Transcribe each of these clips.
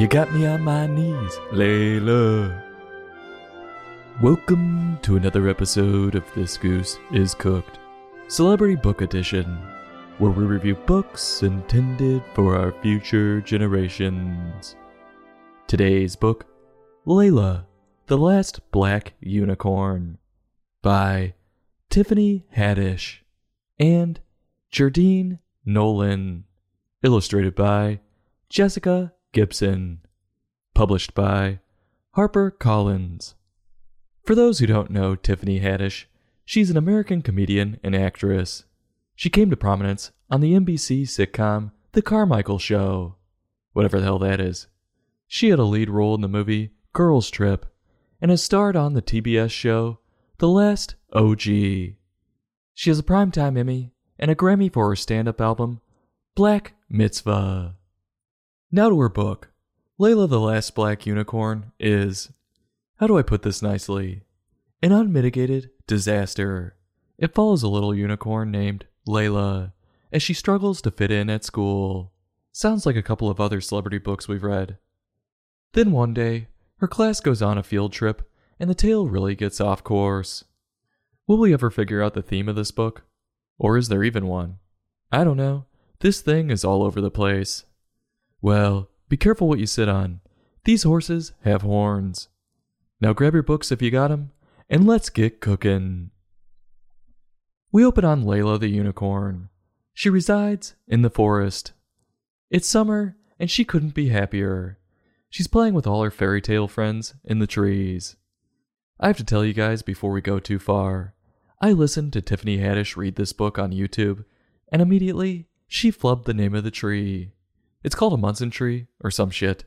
You got me on my knees, Layla. Welcome to another episode of This Goose is Cooked, Celebrity Book Edition, where we review books intended for our future generations. Today's book, Layla, The Last Black Unicorn, by Tiffany Haddish and Jerdine Nolen, illustrated by Jessica Gibson, published by Harper Collins. For those who don't know Tiffany Haddish, she's an American comedian and actress. She came to prominence on the NBC sitcom The Carmichael Show, whatever the hell that is. She had a lead role in the movie Girls Trip and has starred on the TBS show The Last OG. She has a Primetime Emmy and a Grammy for her stand up album Black Mitzvah. Now to her book. Layla the Last Black Unicorn is, how do I put this nicely? An unmitigated disaster. It follows a little unicorn named Layla as she struggles to fit in at school. Sounds like a couple of other celebrity books we've read. Then one day, her class goes on a field trip and the tale really gets off course. Will we ever figure out the theme of this book? Or is there even one? I don't know. This thing is all over the place. Well, be careful what you sit on. These horses have horns. Now grab your books if you got got 'em, and let's get cookin'. We open on Layla the unicorn. She resides in the forest. It's summer, and she couldn't be happier. She's playing with all her fairy tale friends in the trees. I have to tell you guys before we go too far. I listened to Tiffany Haddish read this book on YouTube, and immediately she flubbed the name of the tree. It's called a Munson tree or some shit.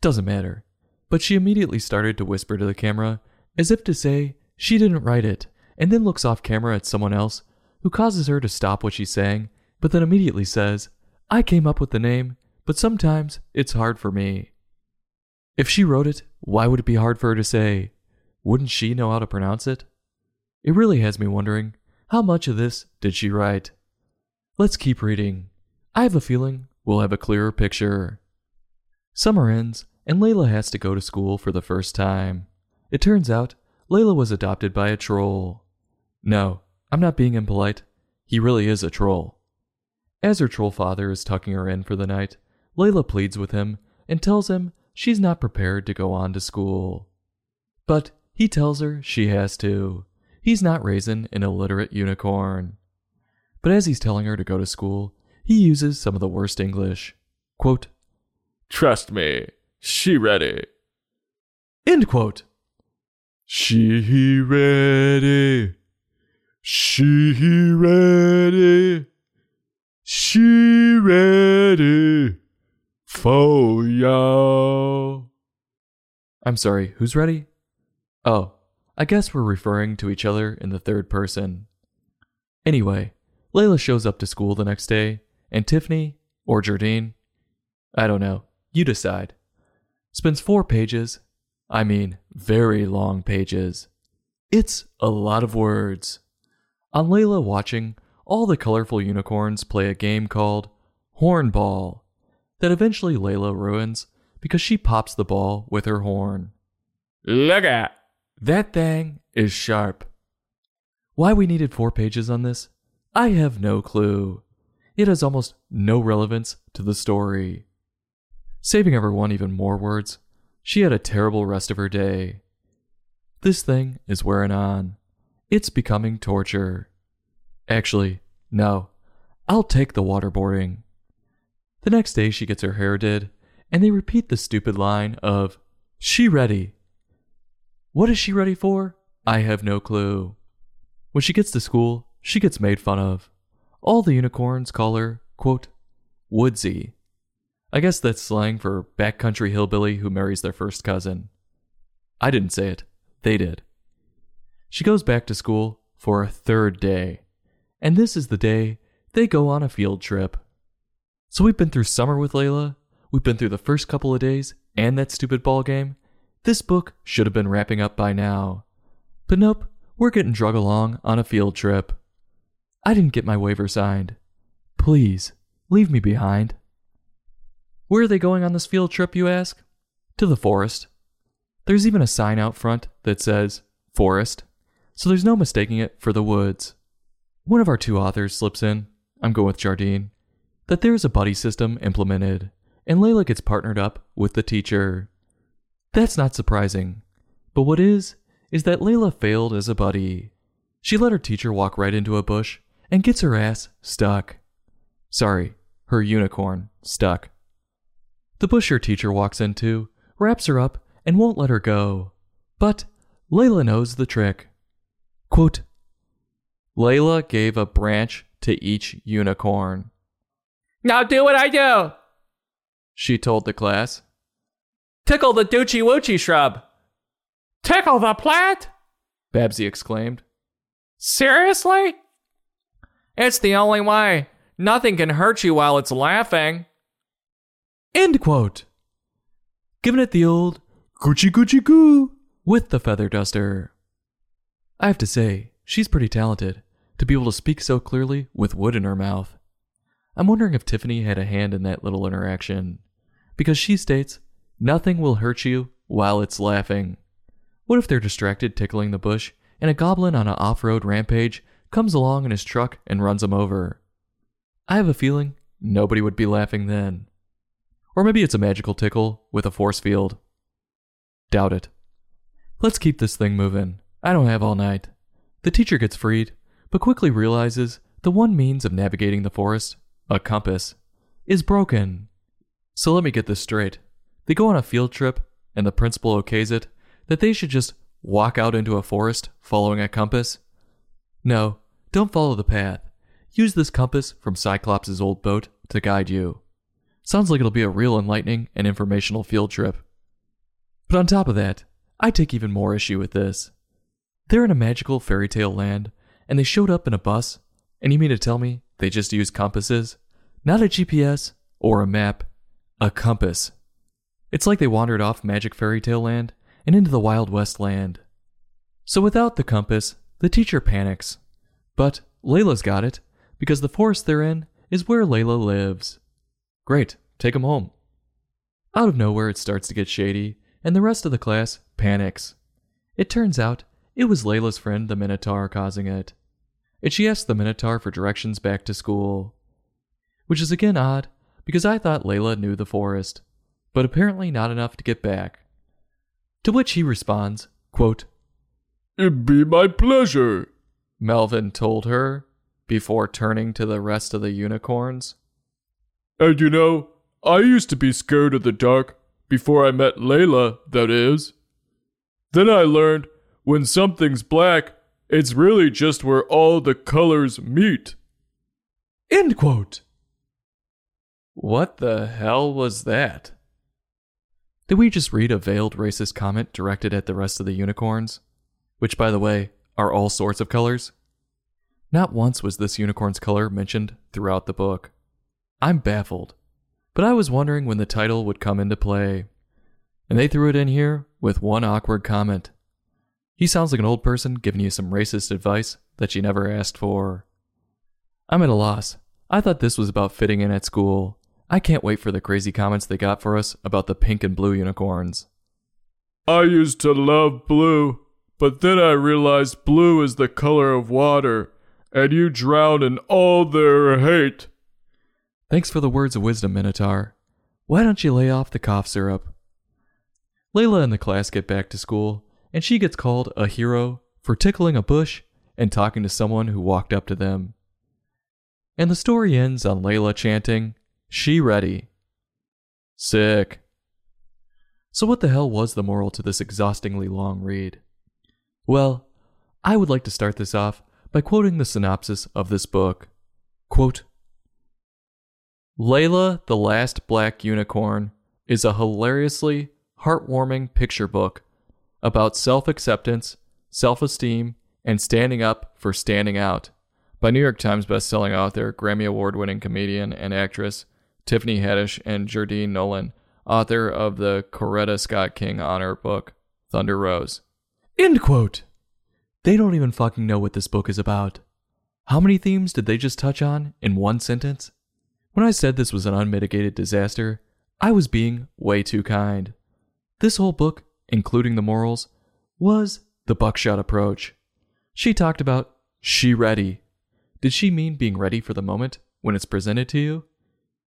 Doesn't matter. But she immediately started to whisper to the camera, as if to say she didn't write it, and then looks off camera at someone else, who causes her to stop what she's saying, but then immediately says, I came up with the name, but sometimes it's hard for me. If she wrote it, why would it be hard for her to say? Wouldn't she know how to pronounce it? It really has me wondering, how much of this did she write? Let's keep reading. I have a feeling we'll have a clearer picture. Summer ends, and Layla has to go to school for the first time. It turns out Layla was adopted by a troll. No, I'm not being impolite. He really is a troll. As her troll father is tucking her in for the night, Layla pleads with him and tells him she's not prepared to go on to school. But he tells her she has to. He's not raising an illiterate unicorn. But as he's telling her to go to school, he uses some of the worst English. Quote, Trust me, she ready. End quote. She ready. She ready. She ready. For y'all. I'm sorry, who's ready? Oh, I guess we're referring to each other in the third person. Anyway, Layla shows up to school the next day, and Tiffany, or Jerdine, I don't know, you decide, spends four pages, I mean very long pages. It's a lot of words. On Layla watching all the colorful unicorns play a game called Hornball that eventually Layla ruins because she pops the ball with her horn. Look at that thing is sharp. Why we needed four pages on this, I have no clue. It has almost no relevance to the story. Saving everyone even more words, she had a terrible rest of her day. This thing is wearing on. It's becoming torture. Actually, no. I'll take the waterboarding. The next day, she gets her hair did, and they repeat the stupid line of, She ready. What is she ready for? I have no clue. When she gets to school, she gets made fun of. All the unicorns call her, quote, Woodsy. I guess that's slang for backcountry hillbilly who marries their first cousin. I didn't say it, they did. She goes back to school for a third day, and this is the day they go on a field trip. So we've been through summer with Layla, we've been through the first couple of days, and that stupid ball game. This book should have been wrapping up by now. But nope, we're getting drug along on a field trip. I didn't get my waiver signed. Please, leave me behind. Where are they going on this field trip, you ask? to the forest. There's even a sign out front that says forest, so there's no mistaking it for the woods. One of our two authors slips in, I'm going with Jerdine, that there's a buddy system implemented, and Layla gets partnered up with the teacher. That's not surprising, but what is, is that Layla failed as a buddy. She let her teacher walk right into a bush and gets her ass stuck. Sorry, her unicorn stuck. The bush her teacher walks into wraps her up and won't let her go. But Layla knows the trick. Quote, Layla gave a branch to each unicorn. Now do what I do, She told the class. tickle the doochie woochie shrub. Tickle the plant? Babsy exclaimed. Seriously? It's the only way. Nothing can hurt you while it's laughing. End quote. Giving it the old Gucci Gucci Goo with the feather duster. I have to say, she's pretty talented to be able to speak so clearly with wood in her mouth. I'm wondering if Tiffany had a hand in that little interaction. Because she states, nothing will hurt you while it's laughing. What if they're distracted tickling the bush and a goblin on an off road rampage comes along in his truck and runs them over? I have a feeling nobody would be laughing then. Or maybe it's a magical tickle with a force field. Doubt it. Let's keep this thing moving. I don't have all night. The teacher gets freed, but quickly realizes the one means of navigating the forest, a compass, is broken. So let me get this straight. They go on a field trip, and the principal okays it that they should just walk out into a forest following a compass. No, don't follow the path. Use this compass from Cyclops' old boat to guide you. Sounds like it'll be a real enlightening and informational field trip. But on top of that, I take even more issue with this. They're in a magical fairy tale land, and they showed up in a bus, and you mean to tell me they just use compasses? Not a GPS or a map, a compass. It's like they wandered off magic fairy tale land and into the Wild West land. So without the compass, the teacher panics. But Layla's got it, because the forest they're in is where Layla lives. Great, take 'em home. Out of nowhere, it starts to get shady, and the rest of the class panics. It turns out it was Layla's friend, the Minotaur, causing it. And she asks the Minotaur for directions back to school. Which is again odd, because I thought Layla knew the forest, but apparently not enough to get back. To which he responds, quote, It'd be my pleasure. Melvin told her, before turning to the rest of the unicorns. And you know, I used to be scared of the dark before I met Layla, that is. Then I learned when something's black, it's really just where all the colors meet. End quote. What the hell was that? Did we just read a veiled racist comment directed at the rest of the unicorns? Which, by the way, are all sorts of colors? Not once was this unicorn's color mentioned throughout the book. I'm baffled, but I was wondering when the title would come into play. And they threw it in here with one awkward comment. He sounds like an old person giving you some racist advice that you never asked for. I'm at a loss. I thought this was about fitting in at school. I can't wait for the crazy comments they got for us about the pink and blue unicorns. I used to love blue, but then I realized blue is the color of water, and you drown in all their hate. Thanks for the words of wisdom, Minotaur. Why don't you lay off the cough syrup? Layla and the class get back to school, and she gets called a hero for tickling a bush and talking to someone who walked up to them. And the story ends on Layla chanting, She ready. Sick. So, what the hell was the moral to this exhaustingly long read? Well, I would like to start this off by quoting the synopsis of this book. Quote Layla, the Last Black Unicorn is a hilariously heartwarming picture book about self acceptance, self esteem, and standing up for standing out by New York Times bestselling author, Grammy Award winning comedian and actress Tiffany Haddish and Jerdine Nolen, author of the Coretta Scott King honor book, Thunder Rose. End quote. They don't even fucking know what this book is about. How many themes did they just touch on in one sentence? When I said this was an unmitigated disaster, I was being way too kind. This whole book, including the morals, was the buckshot approach. She talked about she ready. Did she mean being ready for the moment when it's presented to you?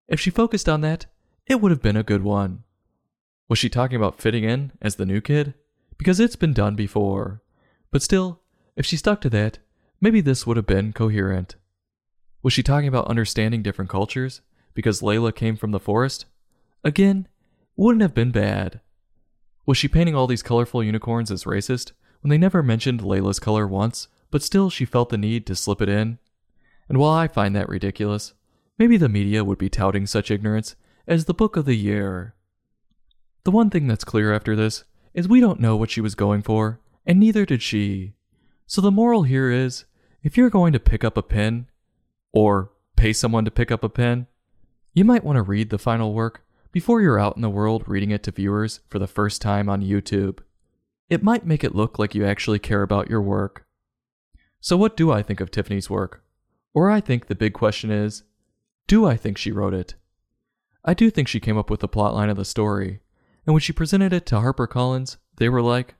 If she focused on that, it would have been a good one. Was she talking about fitting in as the new kid? Because it's been done before. But still, if she stuck to that, maybe this would have been coherent. Was she talking about understanding different cultures? Because Layla came from the forest? Again, wouldn't have been bad. Was she painting all these colorful unicorns as racist when they never mentioned Layla's color once, but still she felt the need to slip it in? And while I find that ridiculous, maybe the media would be touting such ignorance as the book of the year. The one thing that's clear after this is we don't know what she was going for, and neither did she. So the moral here is if you're going to pick up a pen, or pay someone to pick up a pen, you might want to read the final work before you're out in the world reading it to viewers for the first time on YouTube. It might make it look like you actually care about your work. So, what do I think of Tiffany's work? Or I think the big question is do I think she wrote it? I do think she came up with the plotline of the story, and when she presented it to HarperCollins, they were like,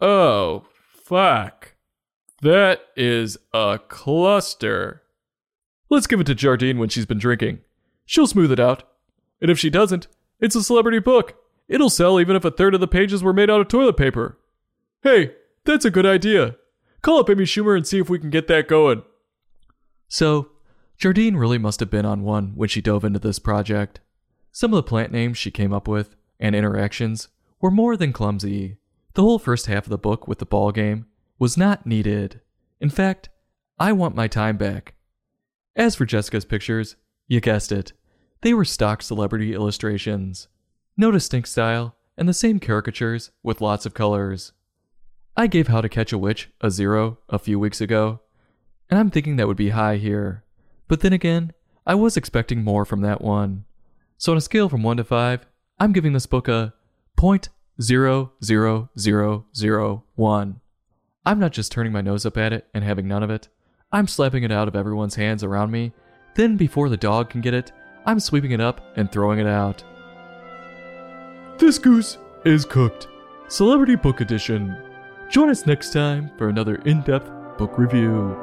Oh, fuck. That is a cluster. Let's give it to Jerdine when she's been drinking. She'll smooth it out. And if she doesn't, it's a celebrity book. It'll sell even if a third of the pages were made out of toilet paper. Hey, that's a good idea. Call up Amy Schumer and see if we can get that going. So, Jerdine really must have been on one when she dove into this project. Some of the plant names she came up with and interactions were more than clumsy. The whole first half of the book with the ball game was not needed. In fact, I want my time back. As for Jessica's pictures, you guessed it. They were stock celebrity illustrations. No distinct style, and the same caricatures with lots of colors. I gave How to Catch a Witch a zero a few weeks ago, and I'm thinking that would be high here. But then again, I was expecting more from that one. So on a scale from 1 to 5, I'm giving this book a 0.00001. I'm not just turning my nose up at it and having none of it. I'm slapping it out of everyone's hands around me. Then, before the dog can get it, I'm sweeping it up and throwing it out. This goose is cooked. Celebrity Book Edition. Join us next time for another in depth book review.